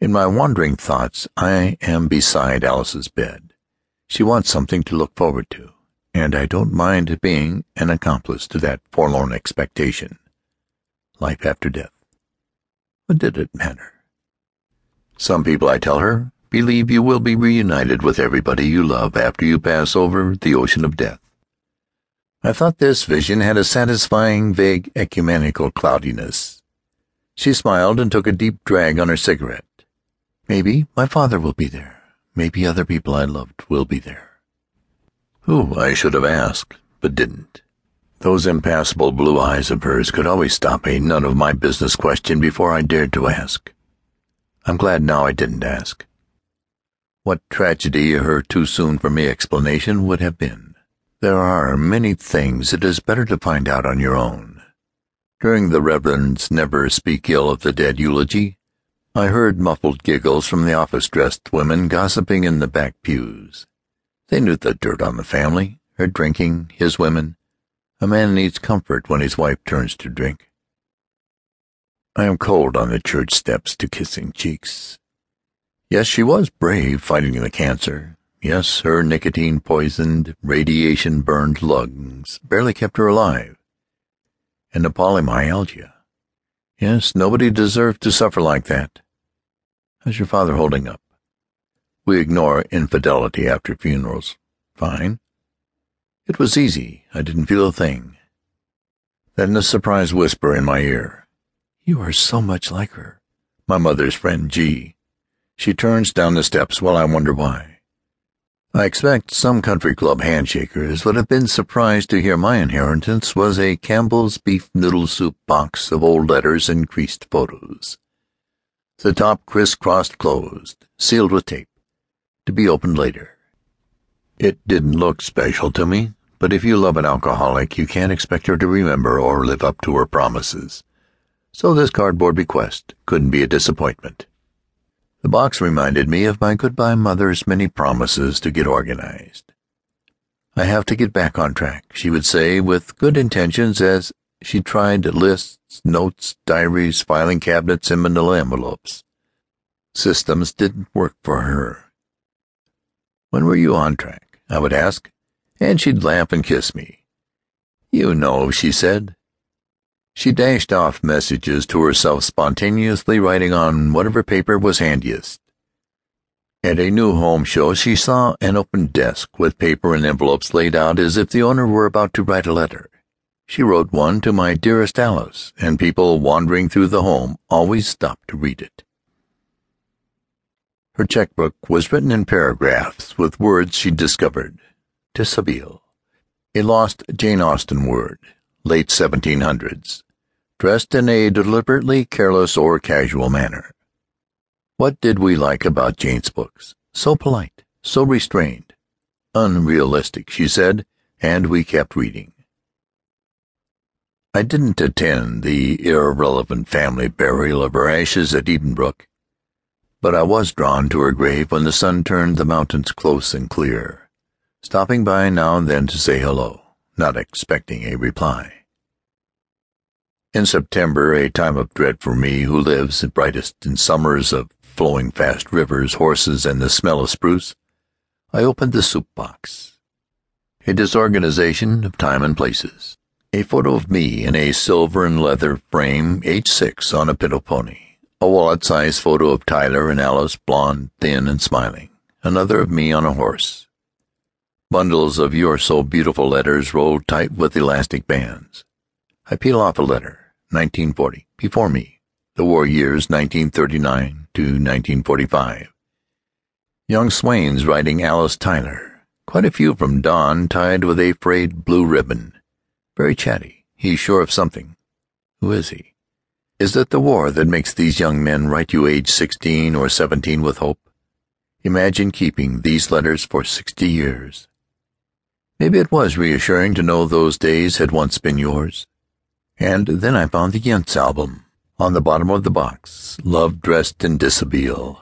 In my wandering thoughts, I am beside Alice's bed. She wants something to look forward to, and I don't mind being an accomplice to that forlorn expectation. Life after death. What did it matter? Some people, I tell her, believe you will be reunited with everybody you love after you pass over the ocean of death. I thought this vision had a satisfying, vague, ecumenical cloudiness. She smiled and took a deep drag on her cigarette. Maybe my father will be there. Maybe other people I loved will be there. Who, I should have asked, but didn't. Those impassible blue eyes of hers could always stop a none of my business question before I dared to ask. I'm glad now I didn't ask. What tragedy her too soon for me explanation would have been. There are many things it is better to find out on your own. During the Reverend's never speak ill of the dead eulogy, I heard muffled giggles from the office-dressed women gossiping in the back pews. They knew the dirt on the family, her drinking, his women. A man needs comfort when his wife turns to drink. I am cold on the church steps to kissing cheeks. Yes, she was brave fighting the cancer, Yes, her nicotine-poisoned, radiation-burned lungs barely kept her alive. And the polymyalgia. Yes, nobody deserved to suffer like that. How's your father holding up? We ignore infidelity after funerals. Fine. It was easy. I didn't feel a thing. Then the surprised whisper in my ear. You are so much like her. My mother's friend, G. She turns down the steps while I wonder why. I expect some country club handshakers would have been surprised to hear my inheritance was a Campbell's beef noodle soup box of old letters and creased photos. The top crisscrossed closed, sealed with tape, to be opened later. It didn't look special to me, but if you love an alcoholic, you can't expect her to remember or live up to her promises. So this cardboard bequest couldn't be a disappointment. The box reminded me of my goodbye mother's many promises to get organized. I have to get back on track, she would say, with good intentions as she tried lists, notes, diaries, filing cabinets, and manila envelopes. Systems didn't work for her. When were you on track? I would ask, and she'd laugh and kiss me. You know, she said. She dashed off messages to herself spontaneously writing on whatever paper was handiest. At a new home show she saw an open desk with paper and envelopes laid out as if the owner were about to write a letter. She wrote one to my dearest Alice, and people wandering through the home always stopped to read it. Her checkbook was written in paragraphs with words she'd discovered. Dishabille. A lost Jane Austen word late 1700s, dressed in a deliberately careless or casual manner. What did we like about Jane's books? So polite, so restrained. Unrealistic, she said, and we kept reading. I didn't attend the irrelevant family burial of her ashes at Edenbrook, but I was drawn to her grave when the sun turned the mountains close and clear, stopping by now and then to say hello not expecting a reply. In September, a time of dread for me who lives at brightest in summers of flowing fast rivers, horses, and the smell of spruce, I opened the soup box. A disorganization of time and places. A photo of me in a silver and leather frame, age six, on a pinto pony. A wallet-sized photo of Tyler and Alice, blond, thin, and smiling. Another of me on a horse. Bundles of You're So Beautiful letters rolled tight with elastic bands. I peel off a letter, 1940, before me, the war years 1939 to 1945. Young swains writing Alice Tyler, quite a few from Don tied with a frayed blue ribbon. Very chatty, he's sure of something. Who is he? Is it the war that makes these young men write you age sixteen or seventeen with hope? Imagine keeping these letters for sixty years. Maybe it was reassuring to know those days had once been yours. And then I found the Jens album. On the bottom of the box, Love Dressed in Dishabille.